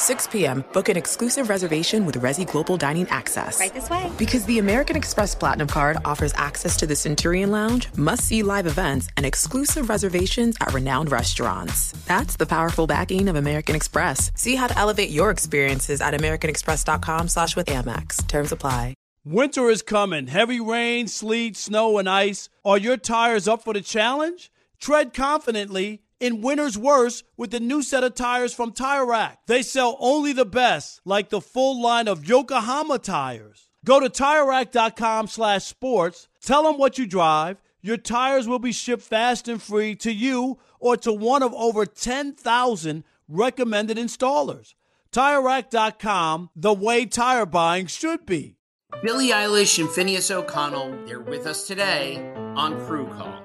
6 p.m., book an exclusive reservation with Resy Global Dining Access. Right this way. Because the American Express Platinum Card offers access to the Centurion Lounge, must see live events, and exclusive reservations at renowned restaurants. That's the powerful backing of American Express. See how to elevate your experiences at AmericanExpress.com slash with Amex. Terms apply. Winter is coming. Heavy rain, sleet, snow, and ice. Are your tires up for the challenge? Tread confidently in winter's worst with the new set of tires from Tire Rack. They sell only the best, like the full line of Yokohama tires. Go to TireRack.com slash sports. Tell them what you drive. Your tires will be shipped fast and free to you or to one of over 10,000 recommended installers. TireRack.com, the way tire buying should be. Billie Eilish and Finneas O'Connell, they're with us today on Crew Call.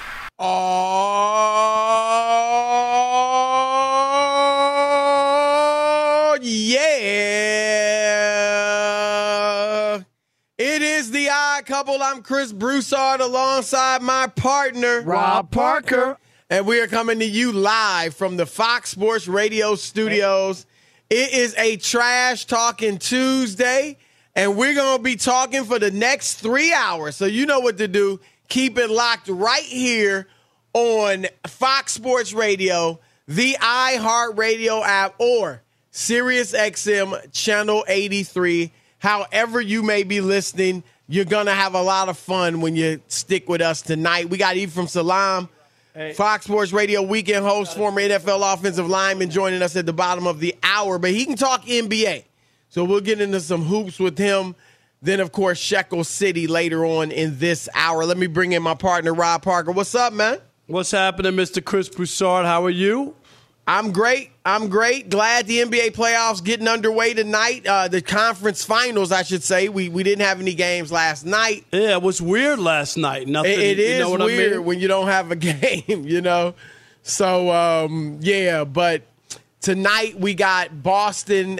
Oh, yeah. It is the odd couple. I'm Chris Broussard alongside my partner, Rob Parker. And we are coming to you live from the Fox Sports Radio studios. It is a trash talking Tuesday, and we're going to be talking for the next three hours. So you know what to do. Keep it locked right here on Fox Sports Radio, the iHeartRadio app, or SiriusXM Channel 83. However, you may be listening, you're going to have a lot of fun when you stick with us tonight. We got Ephraim Salaam, Hey. Fox Sports Radio weekend host, former NFL offensive lineman, joining us at the bottom of the hour, but he can talk NBA. So we'll get into some hoops with him. Then, of course, Shekel City later on in this hour. Let me bring in my partner, Rob Parker. What's up, man? What's happening, Mr. Chris Broussard? How are you? I'm great. I'm great. Glad the NBA playoffs getting underway tonight. Uh, the conference finals, I should say. We we didn't have any games last night. Yeah, it was weird last night. Nothing. It, it you is know what weird I mean? when you don't have a game, you know. So um, yeah, but tonight we got Boston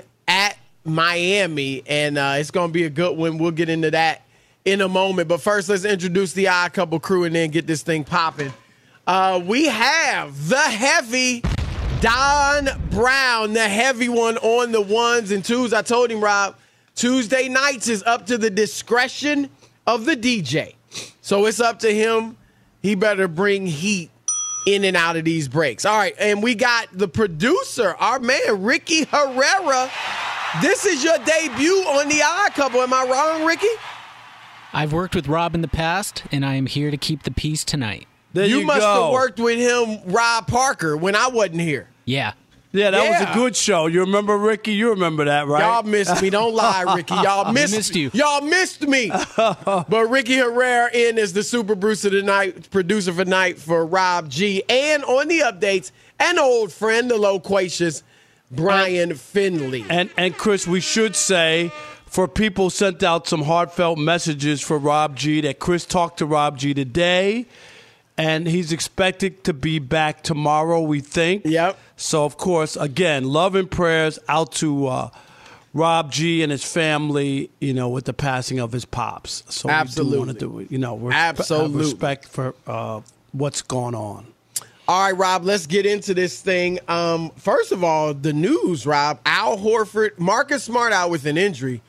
Miami, and uh, it's going to be a good one. We'll get into that in a moment. But first, let's introduce the odd couple crew and then get this thing popping. Uh, we have the heavy Don Brown, the heavy one on the ones and twos. I told him, Rob, Tuesday nights is up to the discretion of the DJ. So it's up to him. He better bring heat in and out of these breaks. All right, and we got the producer, our man Ricky Herrera. This is your debut on the Odd Couple. Am I wrong, Ricky? I've worked with Rob in the past, and I am here to keep the peace tonight. There you, you must go. have worked with him, Rob Parker, when I wasn't here. Yeah. Yeah, that was a good show. You remember Ricky? You remember that, right? Y'all missed me. Don't lie, Ricky. Y'all missed, missed you. Y'all missed me. but Ricky Herrera in as the super producer tonight, producer for night for Rob G. And on the updates, an old friend, the loquacious Brian Finley. And and Chris, we should say for people sent out some heartfelt messages for Rob G that Chris talked to Rob G today and he's expected to be back tomorrow, we think. Yep. So of course, again, love and prayers out to uh, Rob G and his family, you know, with the passing of his pops. So Absolutely. we do want to do, you know, respe- Absolutely. respect for uh, what's going on. All right, Rob, let's get into this thing. Um, first of all, the news, Rob. Al Horford, Marcus Smart out with an injury,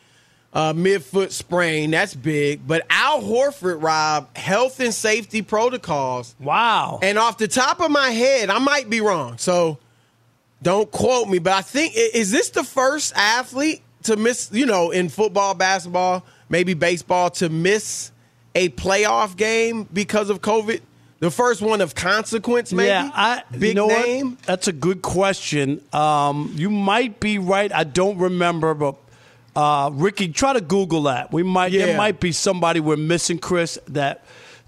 uh, mid-foot sprain. That's big. But Al Horford, Rob, health and safety protocols. Wow. And off the top of my head, I might be wrong. So don't quote me, but I think is this the first athlete to miss, you know, in football, basketball, maybe baseball to miss a playoff game because of COVID? The first one of consequence, maybe. Yeah, I big you know what? name. That's a good question. Um, you might be right. I don't remember, but uh, Ricky, try to Google that. We might Yeah. there might be somebody we're missing, Chris, that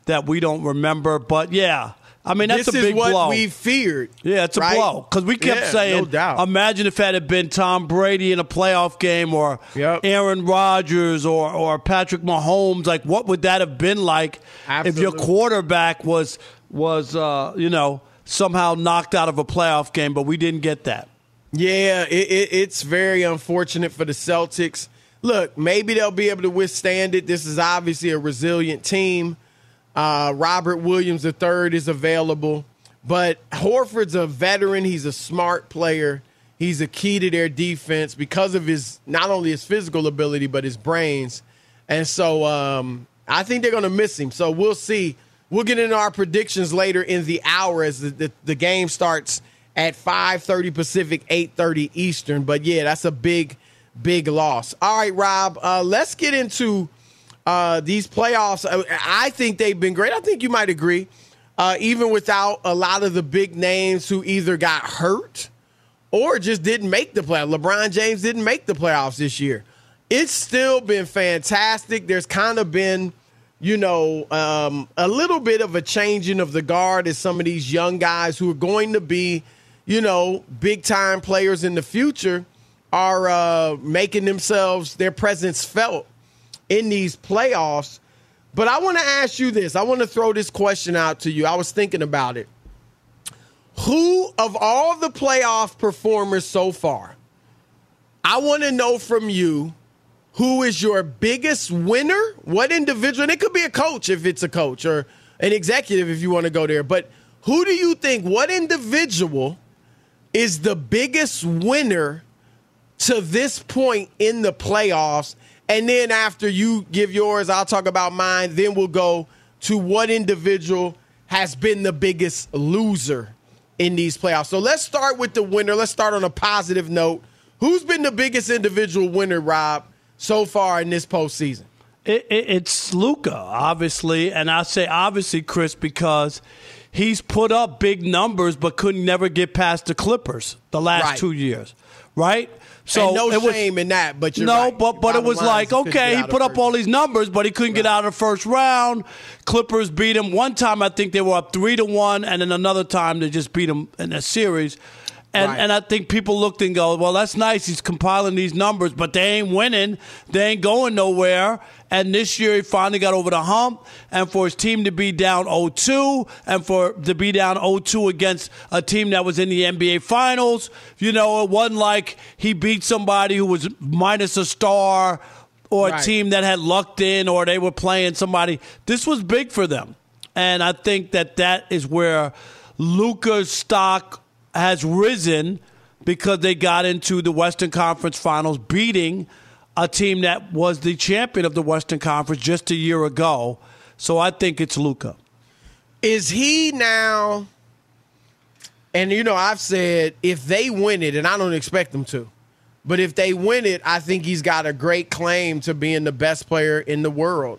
that we don't remember. But yeah, I mean that's this a big is what blow. we feared. yeah, it's a right? blow because we kept Yeah, saying, no imagine if it had been Tom Brady in a playoff game or Yep. Aaron Rodgers or or Patrick Mahomes. Like, what would that have been like if your quarterback was was uh, you know somehow knocked out of a playoff game? But we didn't get that. Yeah, it, it, it's very unfortunate for the Celtics. Look, maybe they'll be able to withstand it. This is obviously a resilient team. Uh, Robert Williams III is available, but Horford's a veteran. He's a smart player. He's a key to their defense because of his not only his physical ability but his brains. And so um, I think they're going to miss him. So we'll see. We'll get into our predictions later in the hour as the, the, the game starts at 5:30 Pacific, 8:30 Eastern. But yeah, that's a big, big loss. All right, Rob. Uh, let's get into uh, these playoffs. I, I think they've been great. I think you might agree. Uh, even without a lot of the big names who either got hurt or just didn't make the playoffs. LeBron James didn't make the playoffs this year. It's still been fantastic. There's kind of been, you know, um, a little bit of a changing of the guard as some of these young guys who are going to be, you know, big time players in the future are uh, making themselves, their presence felt in these playoffs. But I want to ask you this. I want to throw this question out to you. I was thinking about it. Who of all the playoff performers so far, I want to know from you who is your biggest winner? What individual? It could be a coach if it's a coach or an executive if you want to go there. But who do you think, what individual is the biggest winner to this point in the playoffs? And then after you give yours, I'll talk about mine. Then we'll go to what individual has been the biggest loser in these playoffs. So let's start with the winner. Let's start on a positive note. Who's been the biggest individual winner, Rob, so far in this postseason? It, it, it's Luka, obviously, and I say obviously, Chris, because he's put up big numbers, but couldn't never get past the Clippers the last Right. two years, right? So and no it was, shame in that, but no, right. but but it was like okay, he put up all these numbers, but he couldn't get out of the first round. Clippers beat him one time. I think they were up three to one, and then another time they just beat him in a series. And Right. and I think people looked and go, well, that's nice. He's compiling these numbers, but they ain't winning. They ain't going nowhere. And this year he finally got over the hump. And for his team to be down 0-2 and for to be down 0-2 against a team that was in the NBA Finals, you know, it wasn't like he beat somebody who was minus a star or a Right. team that had lucked in or they were playing somebody. This was big for them. And I think that that is where Luka's stock has risen because they got into the Western Conference Finals, beating a team that was the champion of the Western Conference just a year ago. So I think it's Luka. Is he now And you know, I've said if they win it, and I don't expect them to, but if they win it, I think he's got a great claim to being the best player in the world.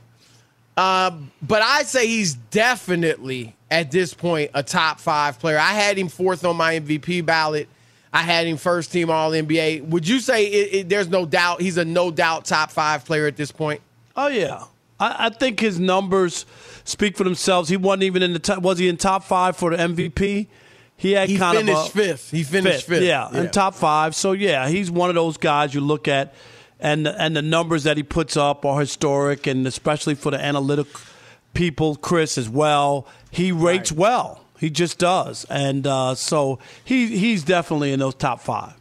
Uh, but I'd say he's definitely at this point a top five player. I had him fourth on my MVP ballot. I had him first team All NBA. Would you say it, it, there's no doubt he's a no doubt top five player at this point? Oh yeah, I, I, think his numbers speak for themselves. He wasn't even in the top, was he in top five for the MVP? He had he kind finished of a, fifth. He finished fifth. fifth. Yeah, yeah, in top five. So yeah, he's one of those guys you look at, and and the numbers that he puts up are historic, and especially for the analytic people, Chris as well. He rates right. well. He just does, and uh, so he he's definitely in those top five.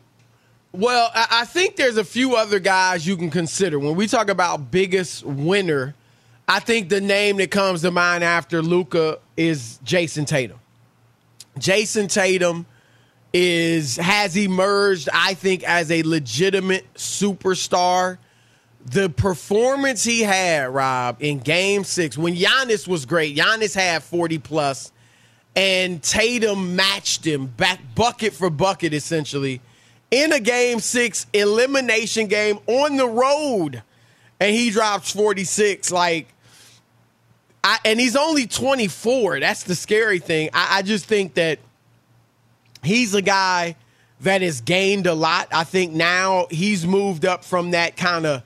Well, I think there's a few other guys you can consider when we talk about biggest winner. I think the name that comes to mind after Luka is Jayson Tatum. Jayson Tatum is has emerged, I think, as a legitimate superstar. The performance he had, Rob, in game six, when Giannis was great, Giannis had 40 plus, and Tatum matched him back bucket for bucket, essentially, in a game six elimination game on the road. And he drops 46. Like, I, and he's only 24. That's the scary thing. I, I just think that he's a guy that has gained a lot. I think now he's moved up from that kind of,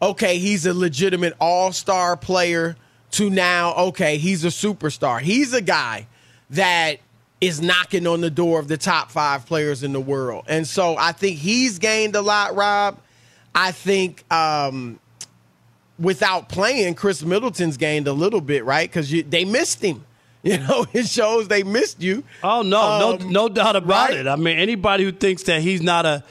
okay, he's a legitimate all star player to now, okay, he's a superstar. He's a guy that is knocking on the door of the top five players in the world. And so I think he's gained a lot, Rob. I think um, without playing, Khris Middleton's gained a little bit, right? Because they missed him. You know, it shows they missed you. Oh no, um, no, no doubt about right? it. I mean, anybody who thinks that he's not a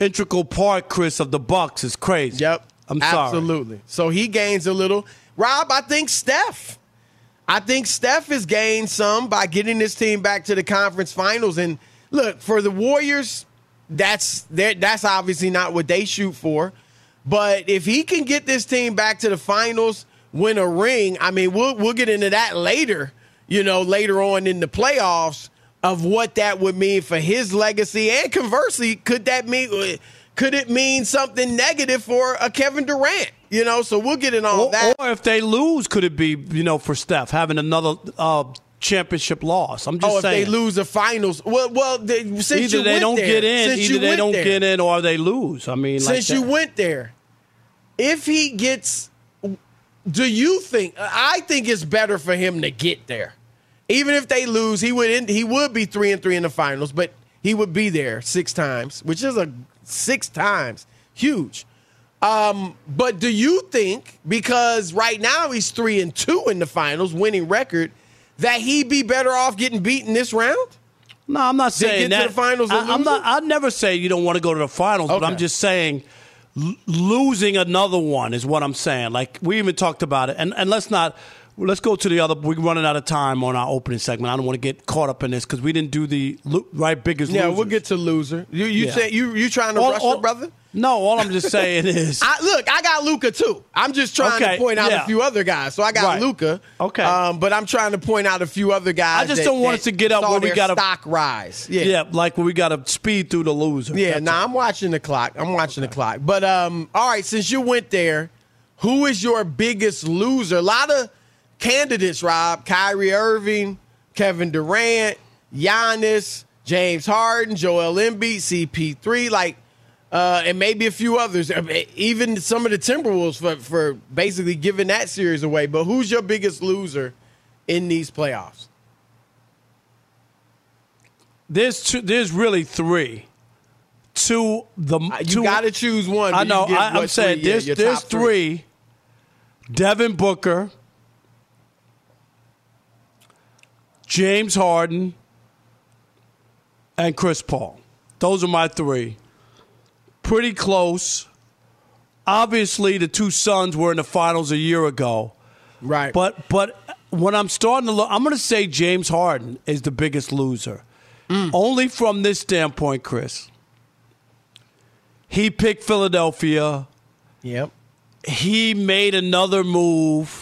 integral part, Chris, of the Bucks is crazy. Yep, I'm sorry. Absolutely. So he gains a little. Rob, I think Steph. I think Steph has gained some by getting this team back to the conference finals. And look, for the Warriors, that's that's obviously not what they shoot for. But if he can get this team back to the finals, win a ring, I mean, we'll we'll get into that later. You know, later on in the playoffs of what that would mean for his legacy, and conversely, could that mean could it mean something negative for a Kevin Durant? You know, so we'll get in all or, that. Or if they lose, could it be you know for Steph having another uh, championship loss? I'm just oh, saying. if they lose the finals, well, well, they, since either they don't there, get in, either they don't there, get in, or they lose. I mean, since like you went there, if he gets, do you think? I think it's better for him to get there, even if they lose. He would end, he would be three and three in the finals, but he would be there six times, which is a six times huge. Um, but do you think because right now he's three and two in the finals, winning record, that he'd be better off getting beaten this round? No, I'm not saying get that. To the finals I, am not. I'd never say you don't want to go to the finals, okay. but I'm just saying l- losing another one is what I'm saying. Like we even talked about it, and and let's not. Let's go to the other. We're running out of time on our opening segment. I don't want to get caught up in this because we didn't do the right biggest. Yeah, losers. we'll get to loser. You you yeah. say you you trying to all, rush all, it, brother? No, all I'm just saying is, I, look, I got Luka too. I'm just trying okay, to point out yeah. a few other guys. So I got right. Luka. Okay, um, but I'm trying to point out a few other guys. I just that, don't want us to get up where we got to stock rise. Yeah, yeah, like where we got to speed through the loser. Yeah, nah. I'm watching the clock. I'm watching okay. the clock. But um, all right, since you went there, who is your biggest loser? A lot of candidates, Rob. Kyrie Irving, Kevin Durant, Giannis, James Harden, Joel Embiid, CP3. Like uh, and maybe a few others, uh, even some of the Timberwolves for, for basically giving that series away. But who's your biggest loser in these playoffs? There's two, there's really three. Two the uh, you two, got to choose one. I know. I, am saying three, there's yeah, there's three. three. Devin Booker, James Harden, and Chris Paul. Those are my three pretty close. Obviously, the two Suns were in the finals a year ago. Right. But but when I'm starting to look, I'm going to say James Harden is the biggest loser. Mm. Only from this standpoint, Chris. He picked Philadelphia. Yep. He made another move.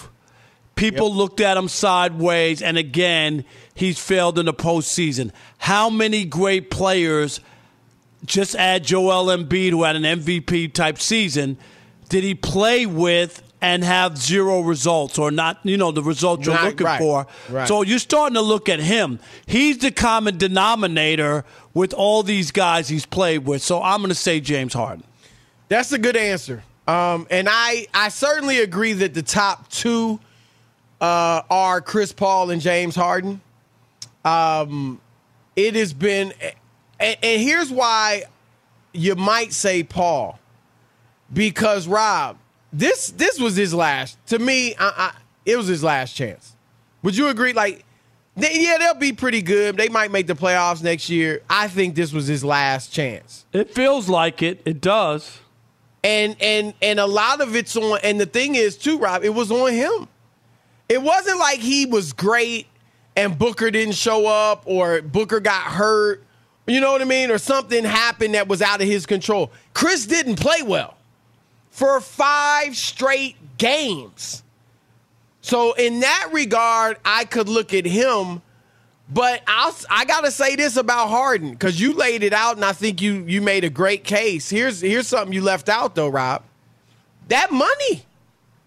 People yep. looked at him sideways, and again, he's failed in the postseason. How many great players, just add Joel Embiid, who had an MVP type season, did he play with and have zero results or not, you know, the results you're Not- looking right, for? right. So you're starting to look at him. He's the common denominator with all these guys he's played with. So I'm going to say James Harden. That's a good answer. Um, and I, I certainly agree that the top two uh, are Chris Paul and James Harden. Um, it has been, and, and here's why you might say Paul, because Rob, this this was his last. To me, I, I, it was his last chance. Would you agree? Like, they, yeah, they'll be pretty good. They might make the playoffs next year. I think this was his last chance It feels like it. It does. and and and a lot of it's on and the thing is too rob it was on him it wasn't like he was great and booker didn't show up or booker got hurt. You know what i mean? Or something happened that was out of his control. Chris didn't play well for five straight games. So in that regard i could look at him but I'll, I gotta say this about Harden because you laid it out, and I think you you made a great case. Here's here's something you left out though, Rob. That money,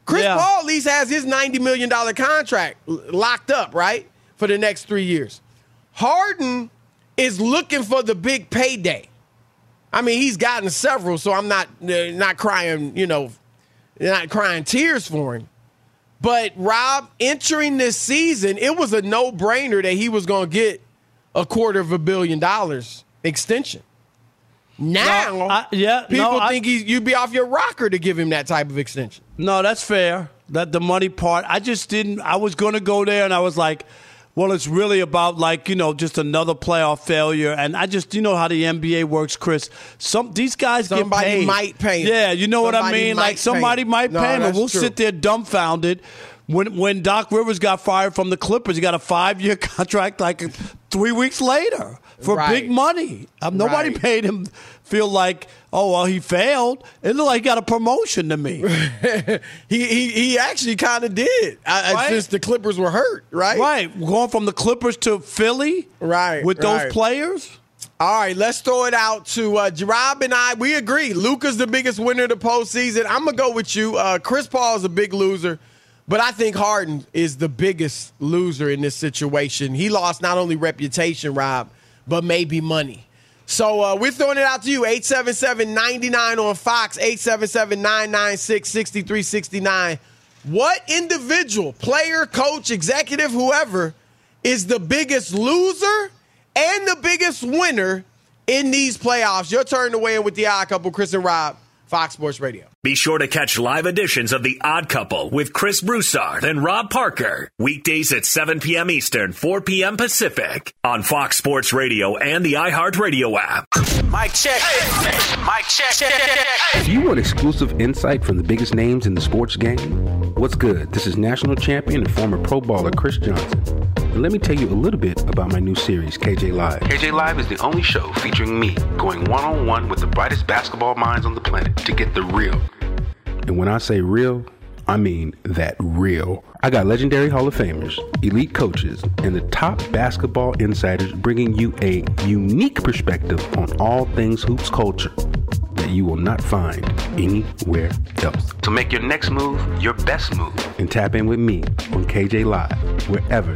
Chris Yeah. Paul at least has his ninety million dollar contract locked up, right, for the next three years. Harden is looking for the big payday. I mean, he's gotten several, so I'm not uh, not crying, you know, not crying tears for him. But Rob, entering this season, it was a no brainer that he was going to get a quarter of a billion dollars extension. Now, No, I- yeah, no, people I- think he's, you'd be off your rocker to give him that type of extension. No, that's fair. That the money part. I just didn't. I was going to go there, and I was like, well, it's really about like you know just another playoff failure. And I just you know how the NBA works, Chris. Some these guys Somebody get paid. might pay. Yeah, you know what I mean. Like somebody might No, pay him, and we'll true. sit there dumbfounded. When when Doc Rivers got fired from the Clippers, he got a five year contract like three weeks later for Right. big money. Um, nobody Right. made him feel like, oh well, he failed. It looked like he got a promotion to me. He he, he actually kind of did uh, Right. since the Clippers were hurt, right? Right, going from the Clippers to Philly, Right, with those players. All right, let's throw it out to uh, Rob and I. We agree. Luka's the biggest winner of the postseason. I'm gonna go with you. Uh, Chris Paul is a big loser, but I think Harden is the biggest loser in this situation. He lost not only reputation, Rob, but maybe money. So uh, we're throwing it out to you. 877-99 on Fox. 877-996-6369. What individual, player, coach, executive, whoever, is the biggest loser and the biggest winner in these playoffs? Your turn to weigh in with the odd couple, Chris and Rob, Fox Sports Radio. Be sure to catch live editions of The Odd Couple with Chris Broussard and Rob Parker. Weekdays at 7 p.m. Eastern, 4 p.m. Pacific on Fox Sports Radio and the iHeartRadio app. Mic check. Mic check. Do you want exclusive insight from the biggest names in the sports game? What's good? This is national champion and former pro baller Chris Johnson. And let me tell you a little bit about my new series, KJ Live. KJ Live is the only show featuring me going one on one with the brightest basketball minds on the planet to get the real. And when I say real, I mean that real. I got legendary Hall of Famers, elite coaches, and the top basketball insiders bringing you a unique perspective on all things hoops culture that you will not find anywhere else. So make your next move your best move and tap in with me on KJ Live, wherever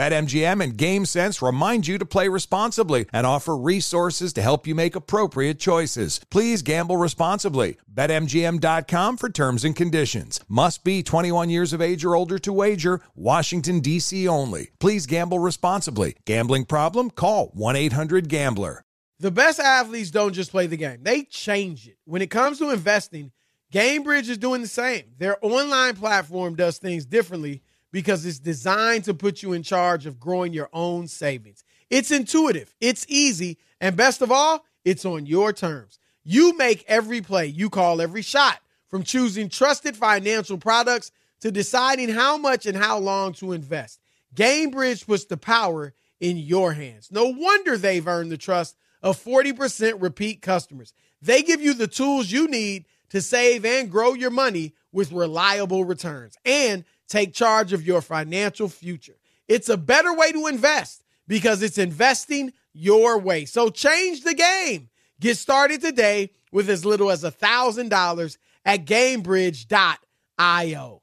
BetMGM and GameSense remind you to play responsibly and offer resources to help you make appropriate choices. Please gamble responsibly. BetMGM.com for terms and conditions. Must be 21 years of age or older to wager. Washington, D.C. only. Please gamble responsibly. Gambling problem? Call 1 800 Gambler. The best athletes don't just play the game, they change it. When it comes to investing, GameBridge is doing the same. Their online platform does things differently because it's designed to put you in charge of growing your own savings. It's intuitive, it's easy, and best of all, it's on your terms. You make every play, you call every shot, from choosing trusted financial products to deciding how much and how long to invest. GameBridge puts the power in your hands. No wonder they've earned the trust of 40% repeat customers. They give you the tools you need to save and grow your money with reliable returns and take charge of your financial future. It's a better way to invest because it's investing your way. So change the game. Get started today with as little as $1,000 at gamebridge.io.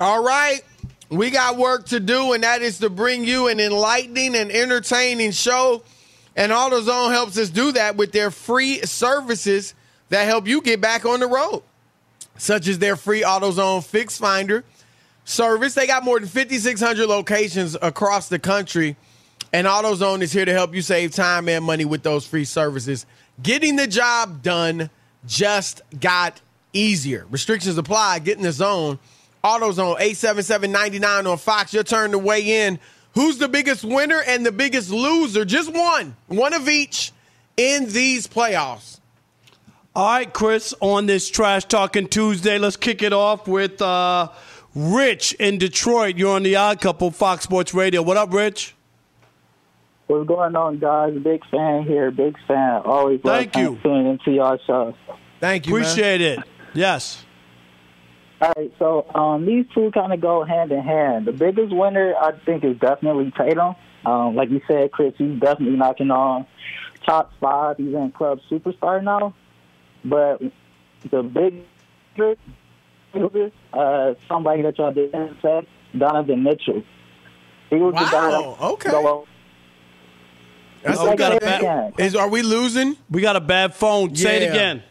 All right. We got work to do, and that is to bring you an enlightening and entertaining show. And AutoZone helps us do that with their free services that help you get back on the road, such as their free AutoZone Fix Finder service. They got more than 5,600 locations across the country, and AutoZone is here to help you save time and money with those free services. Getting the job done just got easier. Restrictions apply. Get in the zone. AutoZone 877-99 on Fox. Your turn to weigh in. Who's the biggest winner and the biggest loser? Just one, one of each in these playoffs. All right, Chris, on this Trash Talking Tuesday, let's kick it off with uh, Rich in Detroit. You're on the Odd Couple, Fox Sports Radio. What up, Rich? What's going on, guys? Big fan here. Big fan. Always Thank love you. tuning into y'all show. Thank you. Appreciate it. Yes. All right, so um, these two kind of go hand in hand. The biggest winner, I think, is definitely Tatum. Um, like you said, Chris, he's definitely knocking on top five. He's in club superstar now. But the big uh, somebody that y'all didn't say, Donovan Mitchell. He was the guy. Wow. that- Okay. So, That's Oh, we got a bad, Is are we losing? we got a bad phone. Say it again.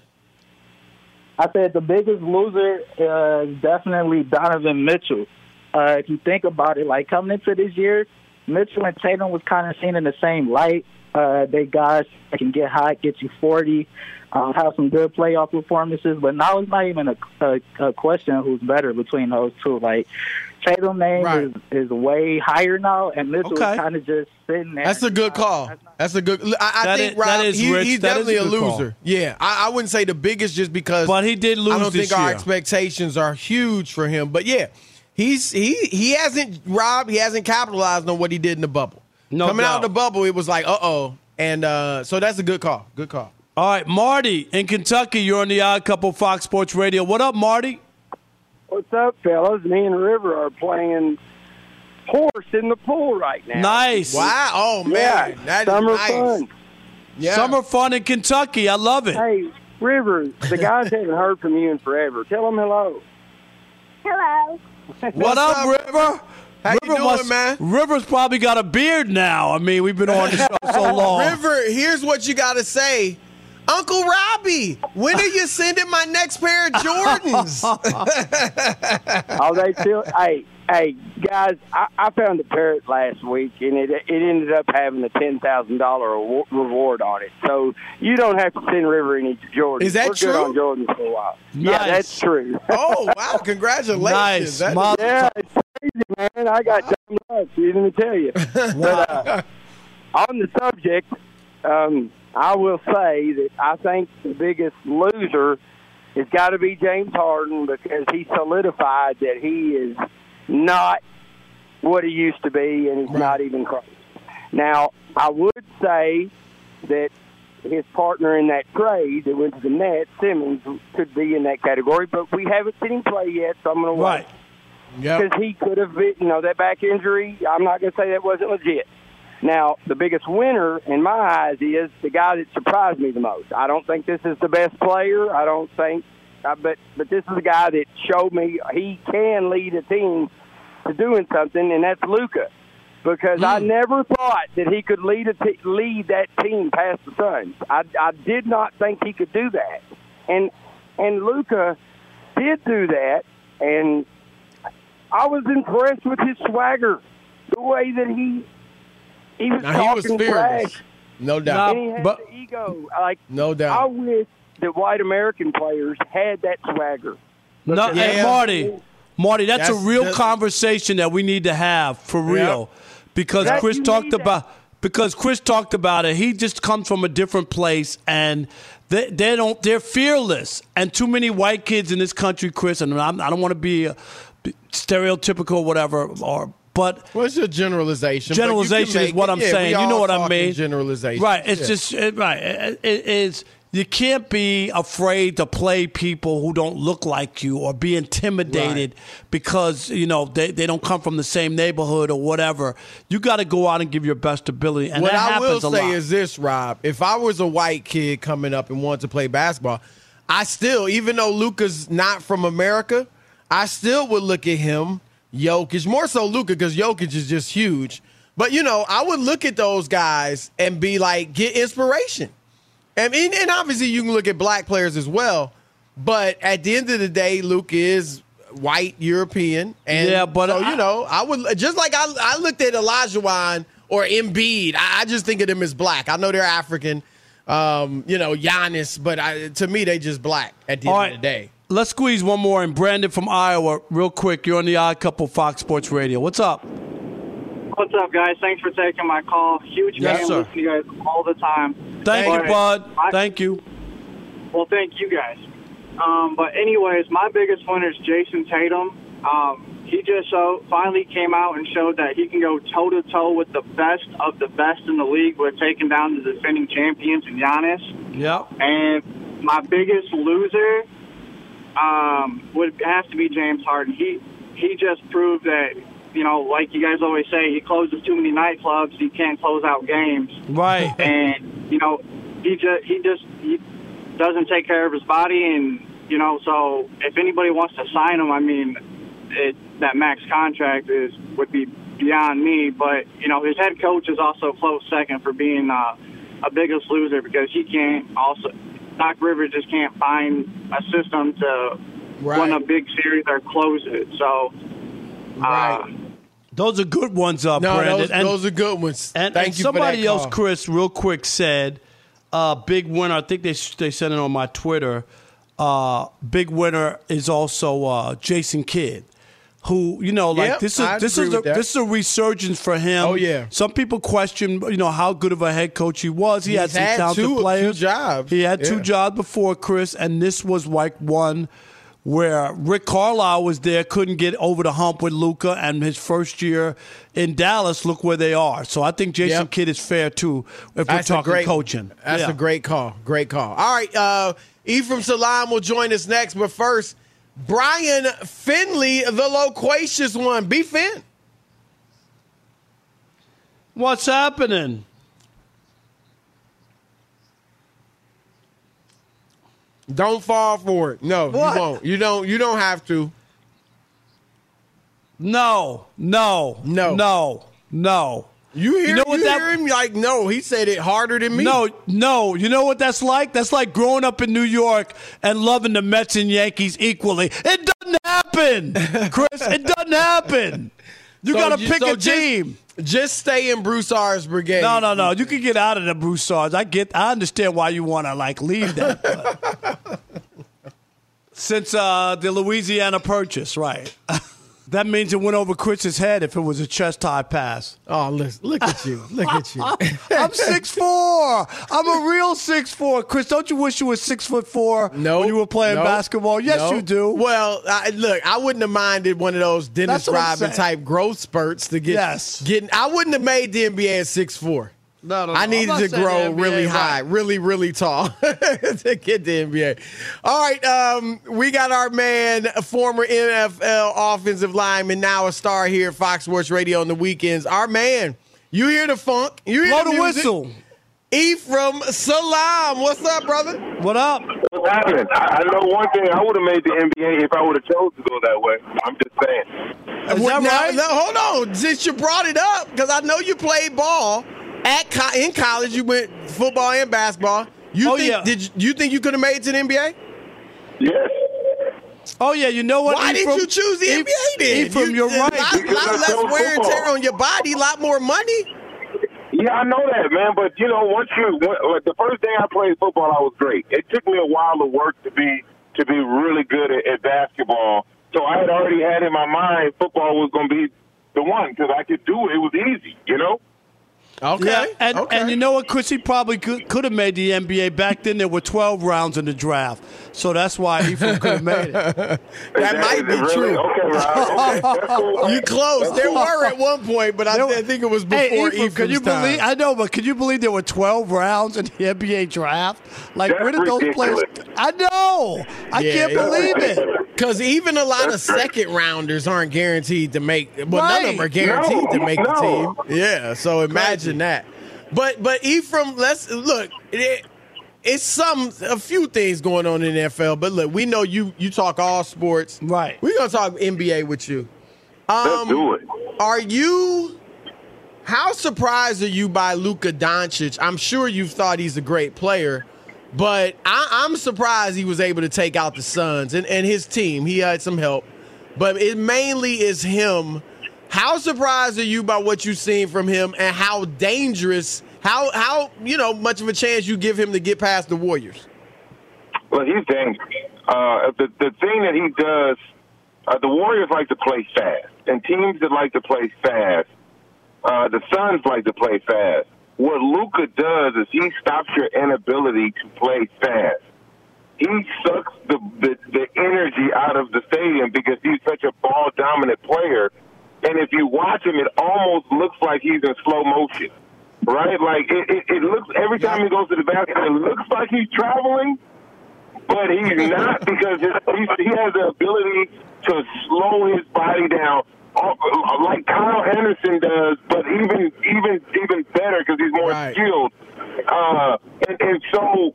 I said the biggest loser uh, is definitely Donovan Mitchell. Uh, if you think about it, like coming into this year, Mitchell and Tatum was kind of seen in the same light. Uh, they guys that can get hot, get you 40, um, have some good playoff performances. But now it's not even a, a, a question of who's better between those two. Like Tatum name Right. is, is way higher now, and Mitchell Okay. is kind of just sitting there. That's a good call. That's a good. I, I That think is- Rob, that is he- he's That is definitely a a, good call. loser. Yeah, I, I wouldn't say the biggest just because, But he did lose I don't this think our expectations are huge for him. But yeah, he's he he hasn't Rob. He hasn't capitalized on what he did in the bubble. No Coming out doubt. of the bubble, it was like uh oh, and uh, so that's a good call. Good call. All right, Marty in Kentucky. You're on the Odd Couple Fox Sports Radio. What up, Marty? What's up, fellas? Me and River are playing horse in the pool right now. Nice. Wow. Oh man, Yeah, that is summer nice. fun. Yeah. Summer fun in Kentucky. I love it. Hey, River, the guys haven't heard from you in forever. Tell them hello. Hello. What up, up, River? How you River doing, must- man? River's probably got a beard now. I mean, we've been on the show so long. River, here's what you got to say. Uncle Robbie, when are you sending my next pair of Jordans? oh, they still. hey, hey, guys, I, I found a parrot last week, and it it ended up having a ten thousand dollar reward on it. So you don't have to send River any Jordans. Is that We're true? Good on Jordans for a while. Yeah, that's true. oh, wow. Congratulations. Nice. That is- Yeah, it's crazy, man. I got dumb nuts. Let me tell you. But, uh, on the subject, um, I will say that I think the biggest loser has got to be James Harden because he solidified that he is not what he used to be, and he's not even close. Now, I would say that his partner in that trade that went to the Nets, Simmons, could be in that category, but we haven't seen him play yet, so I'm going to wait Right. Yep. because he could have you know, that back injury. I'm not going to say that wasn't legit. Now, the biggest winner in my eyes is the guy that surprised me the most. I don't think this is the best player. I don't think, uh, but but this is a guy that showed me he can lead a team to doing something, and that's Luka. Because I never thought that he could lead a t- lead that team past the Suns. I I did not think he could do that, and and Luka did do that, and I was impressed with his swagger, the way that he he was Now, he talking was fearless. trash, No doubt. and he had but- the ego. Like No doubt. I wish that white American players had that swagger. No, Yeah. hey, Marty, Marty, that's, That's- a real that's- conversation that we need to have for real, because That Chris talked need to- about because Chris talked about it. He just comes from a different place, and they, they don't they're fearless. And too many white kids in this country, Chris, and I'm, I don't want to be uh, stereotypical whatever, or but What's your generalization? But you can generalization is what. I'm Yeah, saying. You know what I mean? Generalization. Right. It's Yeah. just it, right. It, it is you can't be afraid to play people who don't look like you or be intimidated because you know they, they don't come from the same neighborhood or whatever. You got to go out and give your best ability, and what I will say lot. is this, Rob. If I was a white kid coming up and wanted to play basketball, I still, even though Luka's not from America, I still would look at him, Jokic, more so Luka because Jokic is just huge. But you know, I would look at those guys and be like, get inspiration. And, and, and obviously, you can look at black players as well. But at the end of the day, Luke is white European, and Yeah, but so, I- you know, I would just like I, I looked at Olajuwon or Embiid. I, I just think of them as black. I know they're African, um, you know, Giannis, but I, to me, they just black at the end right. of the day. Let's squeeze one more in. Brandon from Iowa, real quick. You're on the Odd Couple Fox Sports Radio. What's up? What's up, guys? Thanks for taking my call. Huge Yes, fan. sir. Listen to you guys all the time. Thank you, Bud. I- Thank you. Well, thank you guys. Um, but anyways, my biggest winner is Jayson Tatum. Um, he just so finally came out and showed that he can go toe to toe with the best of the best in the league with taking down the defending champions and Giannis. Yep. And my biggest loser um, would have to be James Harden. He he just proved that you know, like you guys always say, he closes too many nightclubs. He can't close out games. Right. And you know, he just he just he doesn't take care of his body, and you know, so if anybody wants to sign him, I mean, it, that max contract is would be beyond me. But you know, his head coach is also close second for being uh, a biggest loser because he can't also. Doc Rivers just can't find a system to win a big series or close it. So, uh, Those are good ones, up, No, Brandon. those- those are good ones. And, Thank and you for that somebody else, call. Chris, real quick said, uh, big winner. I think they they said it on my Twitter. Uh, big winner is also uh, Jason Kidd, who you know, like Yep, this is I this is a, this is a resurgence for him. Oh, yeah. Some people question, you know, how good of a head coach he was. He had He's some had talented two- two jobs. He had two jobs before Chris, and this was like one where Rick Carlisle was there, couldn't get over the hump with Luka, and his first year in Dallas, look where they are. So I think Jason Yep. Kidd is fair too if That's we're talking great coaching. That's Yeah. a great call. Great call. All right, uh, Ephraim Salaam will join us next, but first, Brian Finley, the loquacious one. Be Finn. What's happening? Don't fall for it. No, What? you won't. You don't. You don't have to. No, no, no, no, no. You hear, You know what you that- hear him? Like, no, he said it harder than me. No, no. You know what that's like? That's like growing up in New York and loving the Mets and Yankees equally. It doesn't happen, Chris. It doesn't happen. You So got to pick so a just- team. Just stay in Broussard's brigade. No, no, no. You can get out of the Broussards. I get. I understand why you want to like leave that. Since uh, the Louisiana Purchase, right? that means it went over Chris's head if it was a chest high pass. Oh, listen, look at you. Look at you. I'm six four. I'm a real six four. Chris, don't you wish you were six foot four No, when you were playing no, basketball? Yes, no. you do. Well, I, look, I wouldn't have minded one of those Dennis Rodman type growth spurts to get. Yes. getting. I wouldn't have made the NBA at six four. No, no, I no. needed I'm to grow the NBA, really right. high, really, really tall to get the NBA. All right, um, we got our man, a former NFL offensive lineman, now a star here at Fox Sports Radio on the weekends. Our man, you hear the funk? You hear Blow the, the music? whistle. Ephraim Salaam, what's up, brother? What up? What's happening? I I know one thing. I would have made the NBA if I would have chose to go that way. I'm just saying. Well, now- now, hold on. Since you brought it up, because I know you played ball at co- in college. You went football and basketball. You Oh, think yeah. did you, you think you could have made it to the NBA? Yes. Oh yeah, you know what? Why did you choose the Eph- NBA then? Ephraim, you're a uh, right. Lot, lot I less wear and tear on your body, a lot more money. Yeah, I know that, man. But you know, once you when, like, the first day I played football, I was great. It took me a while to work to be to be really good at, at basketball. So I had already had in my mind football was going to be the one because I could do it. It was easy, you know. Okay. Yeah, and, and you know what, Chris? He probably could, could have made the NBA. Back then, there were 12 rounds in the draft. So that's why Ephraim could have made it. That might be really? true. Okay, Rob. Okay. You close. There were at one point, but I, There- I think it was before Hey, Ephraim, can you Ephraim's time. believe? I know, but can you believe there were 12 rounds in the NBA draft? Like, That's where did those players? I know. I can't believe it. Because even a lot of second rounders aren't guaranteed to make. Well, none of them are guaranteed No, to make the team. Yeah. So imagine that. But but Ephraim, let's look. It, it's some a few things going on in the NFL. But look, we know you you talk all sports. Right. We're gonna talk NBA with you. Um, Let's do it. Are you? How surprised are you by Luka Doncic? I'm sure you've thought he's a great player, but I, I'm surprised he was able to take out the Suns and, and his team. He had some help, but it mainly is him. How surprised are you by what you've seen from him and how dangerous, how how you know much of a chance you give him to get past the Warriors? Well, he's dangerous. Uh, the the thing that he does, uh, the Warriors like to play fast, and teams that like to play fast, uh, the Suns like to play fast. What Luka does is he stops your inability to play fast. He sucks the, the the energy out of the stadium because he's such a ball dominant player. And if you watch him, it almost looks like he's in slow motion, right? Like it, it, it looks every time he goes to the basket, it looks like he's traveling, but he's not because he has the ability to slow his body down, like Kyle Anderson does, but even even even better because he's more Right. skilled. Uh, and, and so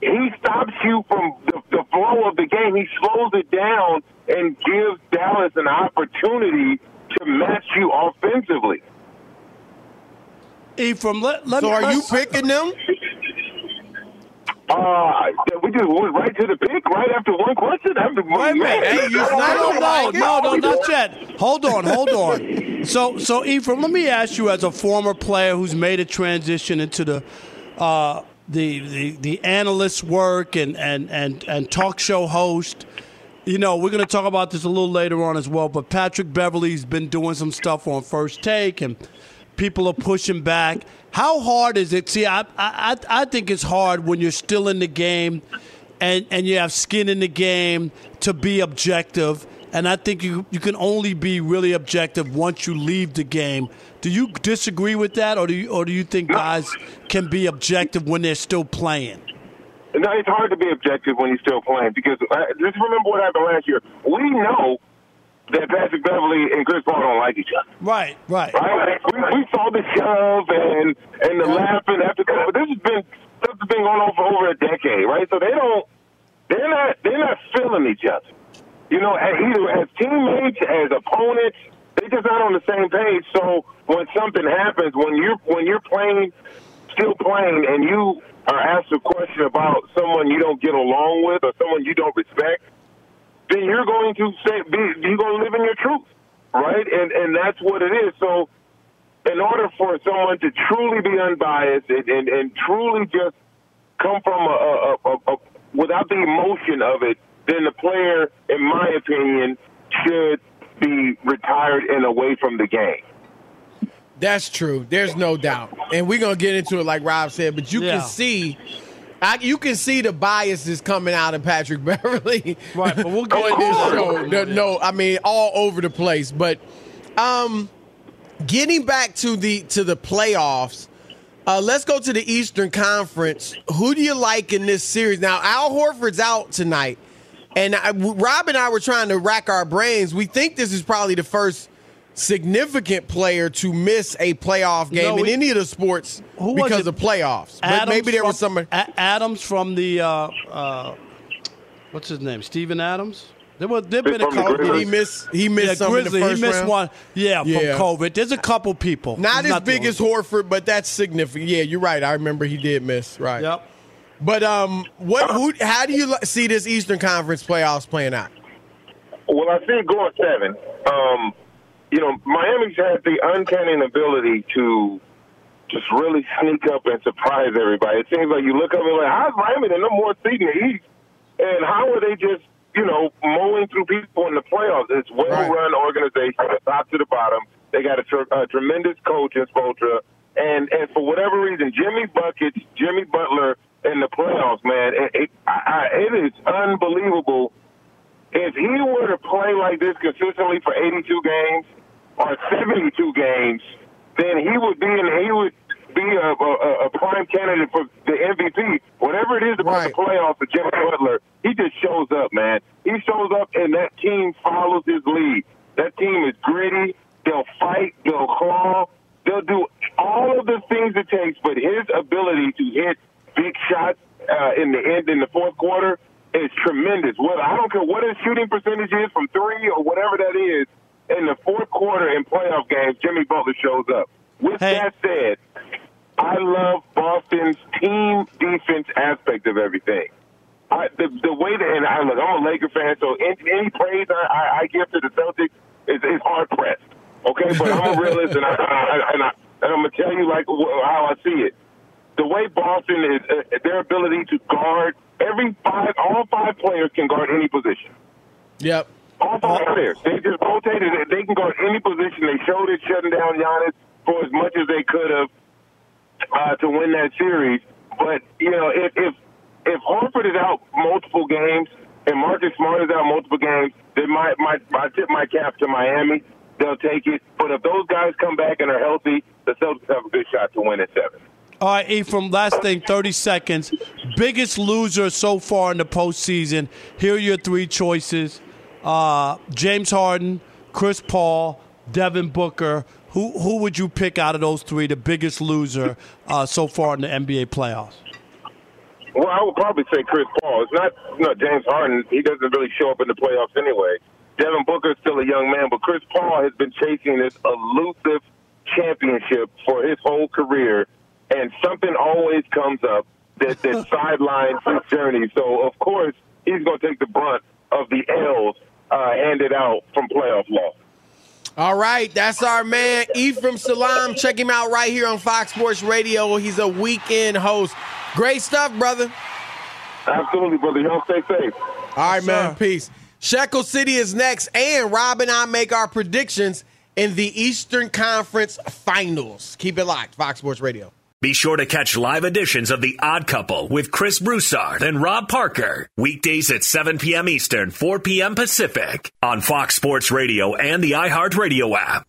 he stops you from the, the flow of the game. He slows it down and gives Dallas an opportunity to match you offensively. Ephraim, let, let so me, are you picking them? Uh, we just went right to the pick right after one question. After Wait a minute. Hey, you no, sound no, no, no, not yet. Hold on, hold on. So, so Ephraim, let me ask you, as a former player who's made a transition into the uh, the, the the analyst work and, and, and, and talk show host. You know, we're going to talk about this a little later on as well. But Patrick Beverley's been doing some stuff on First Take, and people are pushing back. How hard is it? See, I, I, I think it's hard when you're still in the game and, and you have skin in the game to be objective. And I think you, you can only be really objective once you leave the game. Do you disagree with that, or do you, or do you think guys can be objective when they're still playing? No, it's hard to be objective when you're still playing because uh, just remember what happened last year. We know that Patrick Beverley and Chris Paul don't like each other. Right, right. Right? We, we saw the shove and and the laughing after that, but this has been stuff has been going on for over a decade, right? So they don't, they're not, they're not feeling each other. You know, as- either as teammates, as opponents, they just not on the same page. So when something happens, when you're when you're playing, still playing, and you are asked a question about someone you don't get along with or someone you don't respect, then you're going to say be, you're going to live in your truth, right? And and that's what it is. So, in order for someone to truly be unbiased and and, and truly just come from a, a, a, a without the emotion of it, then the player, in my opinion, should be retired and away from the game. That's true. There's no doubt, and we're gonna get into it like Rob said. But you Yeah. can see, I, you can see the biases coming out of Patrick Beverley. Right, but we'll get into this show. No, no, I mean all over the place. But um, getting back to the to the playoffs, uh, let's go to the Eastern Conference. Who do you like in this series? Now, Al Horford's out tonight, and I, Rob and I were trying to rack our brains. We think this is probably the first significant player to miss a playoff game No, in we- any of the sports Who because it? of playoffs. But maybe there from, was somebody. A- Adams from the uh, uh, what's his name? Steven Adams. There was there been a couple. Did he miss? He missed yeah, some in the Grizzly. first he missed round? one. Yeah, Yeah. from COVID. There's a couple people. Not He's as the big as Horford, but that's significant. Yeah, you're right. I remember he did miss. Right. Yep. But um, what? Who? How do you see this Eastern Conference playoffs playing out? Well, I see it going seven. Um, you know, Miami's had the uncanny ability to just really sneak up and surprise everybody. It seems like you look up and like, how's Miami the number one seed in the East? And how are they just, you know, mowing through people in the playoffs? It's well-run organization, from the top to the bottom. They got a, tr- a tremendous coach in Spoelstra. And, and for whatever reason, Jimmy Buckets, Jimmy Butler in the playoffs, man, it, it, I, I, it is unbelievable if he were to play like this consistently for 82 games or 72 games, then he would be in, he would be a, a, a prime candidate for the MVP. Whatever it is about the playoffs for Jimmy Butler, he just shows up, man. He shows up and that team follows his lead. That team is gritty. They'll fight. They'll claw. They'll do all of the things it takes, but his ability to hit big shots uh, in the end in the fourth quarter is tremendous. What I don't care what his shooting percentage is from three or whatever that is in the fourth quarter in playoff games, Jimmy Butler shows up. With that said, I love Boston's team defense aspect of everything. I, the the way that and I look, I'm a Laker fan, so any, any praise I, I, I give to the Celtics is, is hard pressed. Okay, but I'm a realist, and I, I, and, I, and I'm gonna tell you like how I see it. The way Boston is, uh, their ability to guard every five, all five players can guard any position. Yep. All five players. They just rotated it. They can guard any position. They showed it shutting down Giannis for as much as they could have uh, to win that series. But you know, if if if Horford is out multiple games and Marcus Smart is out multiple games, then my my I tip my cap to Miami. They'll take it. But if those guys come back and are healthy, the Celtics have a good shot to win at seven. All right, Ephraim, last thing, 30 seconds. Biggest loser so far in the postseason. Here are your three choices uh, James Harden, Chris Paul, Devin Booker. Who, who would you pick out of those three, the biggest loser uh, so far in the NBA playoffs? Well, I would probably say Chris Paul. It's not, not James Harden. He doesn't really show up in the playoffs anyway. Devin Booker's still a young man, but Chris Paul has been chasing this elusive championship for his whole career, and something always comes up that, that sidelines his journey. So, of course, he's going to take the brunt of the L's uh, handed out from playoff loss. All right, that's our man Ephraim Salaam. Check him out right here on Fox Sports Radio. He's a weekend host. Great stuff, brother. Absolutely, brother. Y'all stay safe. All right, man. Peace. Shekel City is next, and Rob and I make our predictions in the Eastern Conference Finals. Keep it locked, Fox Sports Radio. Be sure to catch live editions of The Odd Couple with Chris Broussard and Rob Parker. Weekdays at 7 p.m. Eastern, 4 p.m. Pacific on Fox Sports Radio and the iHeartRadio app.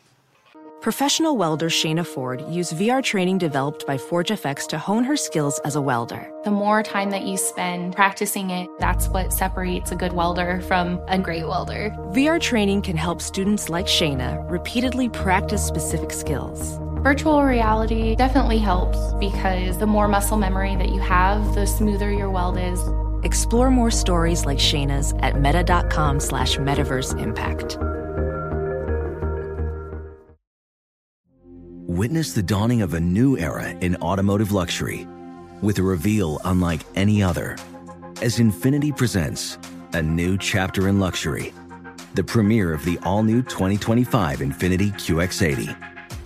Professional welder Shayna Ford used VR training developed by ForgeFX to hone her skills as a welder. The more time that you spend practicing it, that's what separates a good welder from a great welder. VR training can help students like Shayna repeatedly practice specific skills. Virtual reality definitely helps because the more muscle memory that you have, the smoother your weld is. Explore more stories like Shayna's at meta.com slash metaverse impact. Witness the dawning of a new era in automotive luxury with a reveal unlike any other as Infiniti presents a new chapter in luxury, the premiere of the all-new 2025 Infiniti QX80.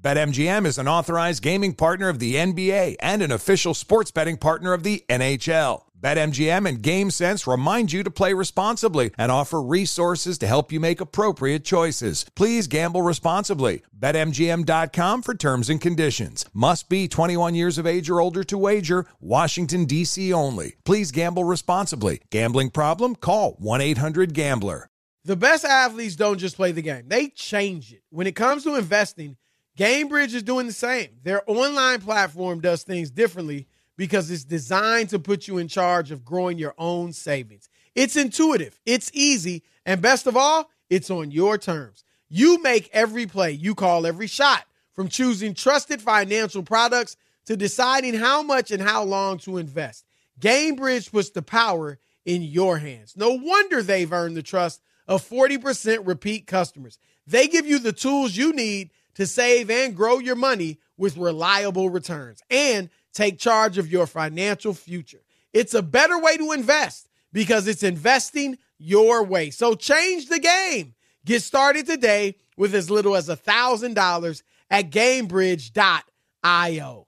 BetMGM is an authorized gaming partner of the NBA and an official sports betting partner of the NHL. BetMGM and GameSense remind you to play responsibly and offer resources to help you make appropriate choices. Please gamble responsibly. BetMGM.com for terms and conditions. Must be 21 years of age or older to wager. Washington, D.C. only. Please gamble responsibly. Gambling problem? Call 1 800 Gambler. The best athletes don't just play the game, they change it. When it comes to investing, GameBridge is doing the same. Their online platform does things differently because it's designed to put you in charge of growing your own savings. It's intuitive, it's easy, and best of all, it's on your terms. You make every play, you call every shot, from choosing trusted financial products to deciding how much and how long to invest. GameBridge puts the power in your hands. No wonder they've earned the trust of 40% repeat customers. They give you the tools you need to save and grow your money with reliable returns and take charge of your financial future. It's a better way to invest because it's investing your way. So change the game. Get started today with as little as $1,000 at gamebridge.io.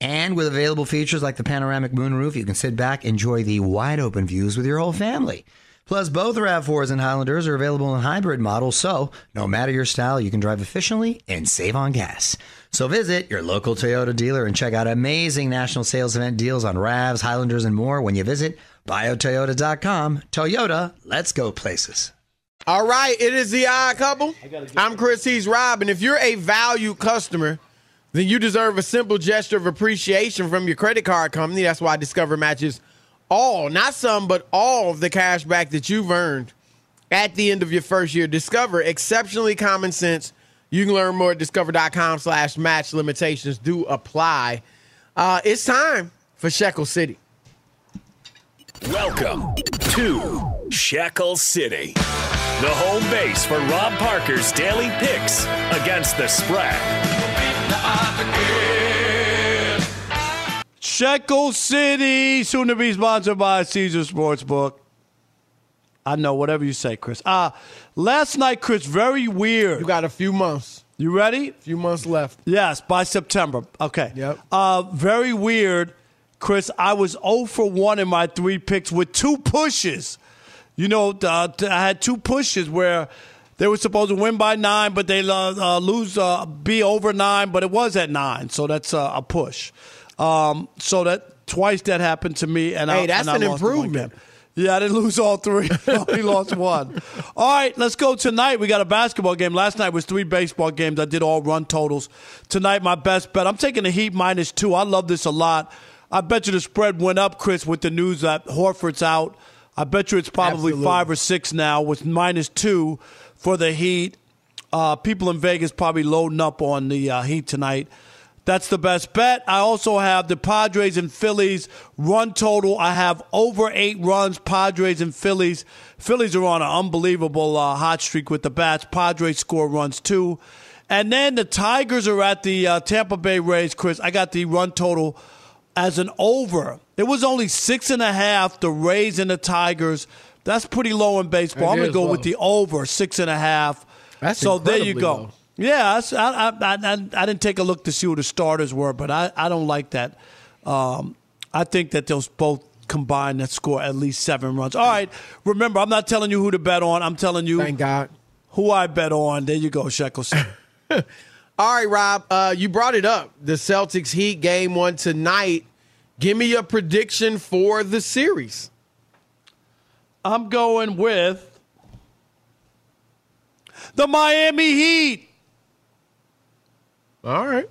And with available features like the panoramic moonroof, you can sit back, enjoy the wide open views with your whole family. Plus, both RAV4s and Highlanders are available in hybrid models, so no matter your style, you can drive efficiently and save on gas. So visit your local Toyota dealer and check out amazing national sales event deals on RAVs, Highlanders, and more when you visit buyatoyota.com. Toyota, let's go places. All right, it is the odd couple. I'm Chris. He's Rob. And if you're a value customer, then you deserve a simple gesture of appreciation from your credit card company. That's why Discover matches all, not some, but all of the cash back that you've earned at the end of your first year. Discover exceptionally common sense. You can learn more at discover.com slash match limitations do apply. Uh, it's time for Shekel City. Welcome to Shekel City, the home base for Rob Parker's daily picks against the spread. Shekel City, soon to be sponsored by Caesar Sportsbook. I know, whatever you say, Chris. Uh, last night, Chris, very weird. You got a few months. You ready? A few months left. Yes, by September. Okay. Yep. Uh, very weird, Chris. I was 0 for 1 in my three picks with two pushes. You know, uh, I had two pushes where they were supposed to win by nine, but they uh, uh, lose, uh, be over nine, but it was at nine. So that's uh, a push. Um, so that twice that happened to me. And hey, I, that's and an improvement. Yeah, I didn't lose all three. I only lost one. All right, let's go tonight. We got a basketball game. Last night was three baseball games. I did all run totals. Tonight, my best bet. I'm taking the Heat minus two. I love this a lot. I bet you the spread went up, Chris, with the news that Horford's out. I bet you it's probably Absolutely. five or six now with minus two for the Heat. Uh, people in Vegas probably loading up on the uh, Heat tonight. That's the best bet. I also have the Padres and Phillies run total. I have over eight runs, Padres and Phillies. Phillies are on an unbelievable uh, hot streak with the bats. Padres score runs too. And then the Tigers are at the uh, Tampa Bay Rays, Chris. I got the run total as an over. It was only six and a half, the Rays and the Tigers. That's pretty low in baseball. That I'm going to go low. with the over, six and a half. That's so there you go. low. Yeah, I, I, I, I, didn't take a look to see who the starters were, but I, I don't like that. Um, I think that those both combined that score at least seven runs. All right, remember, I'm not telling you who to bet on. I'm telling you Thank God. who I bet on. There you go, Shekels. All right, Rob, uh, you brought it up. The Celtics Heat game one tonight. Give me your prediction for the series. I'm going with the Miami Heat. All right.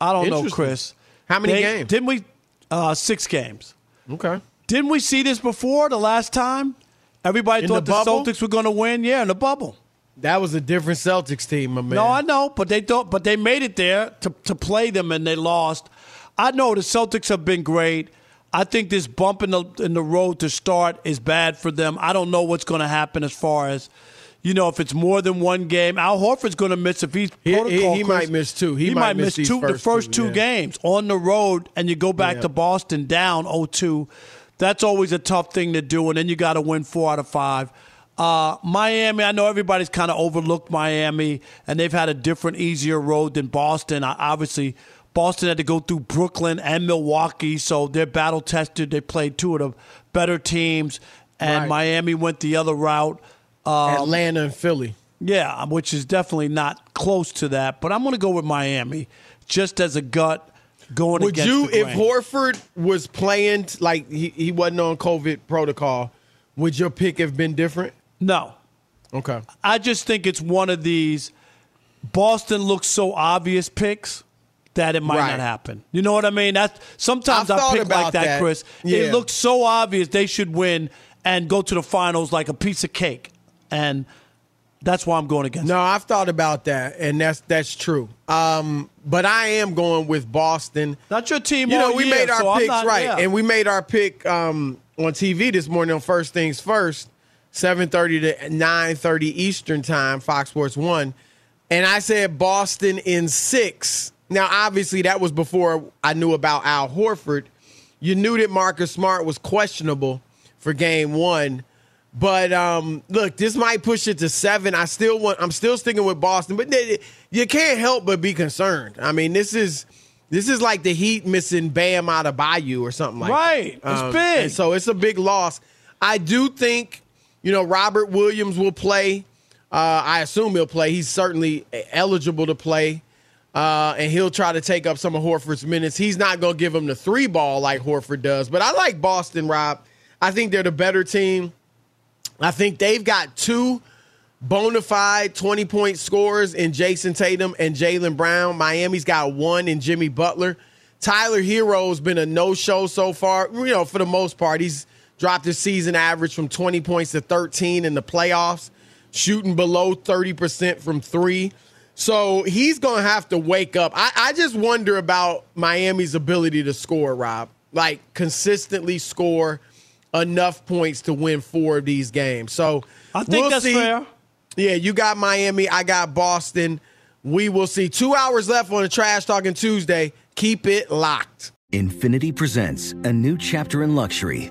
I don't know, Chris. How many They- games? Didn't we? Uh, six games. Okay. Didn't we see this before the last time? Everybody In thought the the. Celtics were going to win. Yeah, in the bubble. That was a different Celtics team, my man. No, I know, but they don't. But they made it there to to play them, and they lost. I know the Celtics have been great. I think this bump in the in the road to start is bad for them. I don't know what's going to happen as far as. You know, if it's more than one game, Al Horford's going to miss if he's He- he- protocol. he Chris, might miss two. He He, might might, miss two, the first two yeah. games on the road, and you go back Yeah. to Boston down 0-2. That's always a tough thing to do, and then you got to win four out of five. Uh, Miami, I know everybody's kind of overlooked Miami, and they've had a different, easier road than Boston. I, obviously, Boston had to go through Brooklyn and Milwaukee, so they're battle tested. They played two of the better teams, and Right. Miami went the other route. Um, Atlanta and Philly. yeah, which is definitely not close to that, but I'm going to go with Miami just as a gut going Would you, if. Horford was playing like he, he wasn't on COVID protocol, would your pick have been different? No. Okay. I just think it's one of these Boston looks so obvious picks that it might Right. not happen. You know what I mean? That's sometimes I've I pick like that, that. Chris. Yeah. It looks so obvious they should win and go to the finals like a piece of cake. And that's why I'm going against No, I've thought about that, and that's that's true. Um, but I am going with Boston. Not your team You know, we year, made our so picks not- right, yeah. and we made our pick um, on TV this morning on First Things First, seven thirty to nine thirty Eastern Time, Fox Sports One, and I said Boston in six. Now, obviously, that was before I knew about Al Horford. You knew that Marcus Smart was questionable for Game One. But um, look, this might push it to seven. I still want. I'm still sticking with Boston, but they- you can't help but be concerned. I mean, this is this is like the Heat missing Bam Adebayo or something like Right. that. It's big. so it's a big loss. I do think you know Robert Williams will play. Uh, I assume he'll play. He's certainly eligible to play. Uh, and he'll try to take up some of Horford's minutes. He's not going to give him the three ball like Horford does. But I like Boston, Rob. I think they're the better team. I think they've got two bona fide 20 point scorers in Jayson Tatum and Jaylen Brown. Miami's got one in Jimmy Butler. Tyler Herro's been a no show so far. You know, for the most part, he's dropped his season average from 20 points to 13 in the playoffs, shooting below 30% from three. So he's going to have to wake up. I, I just wonder about Miami's ability to score, Rob. Like, consistently score enough points to win four of these games. So I think we'll that's see. fair. Yeah, you got Miami. I got Boston. We will see. Two hours left on the Trash Talking Tuesday. Keep it locked. Infiniti presents a new chapter in luxury,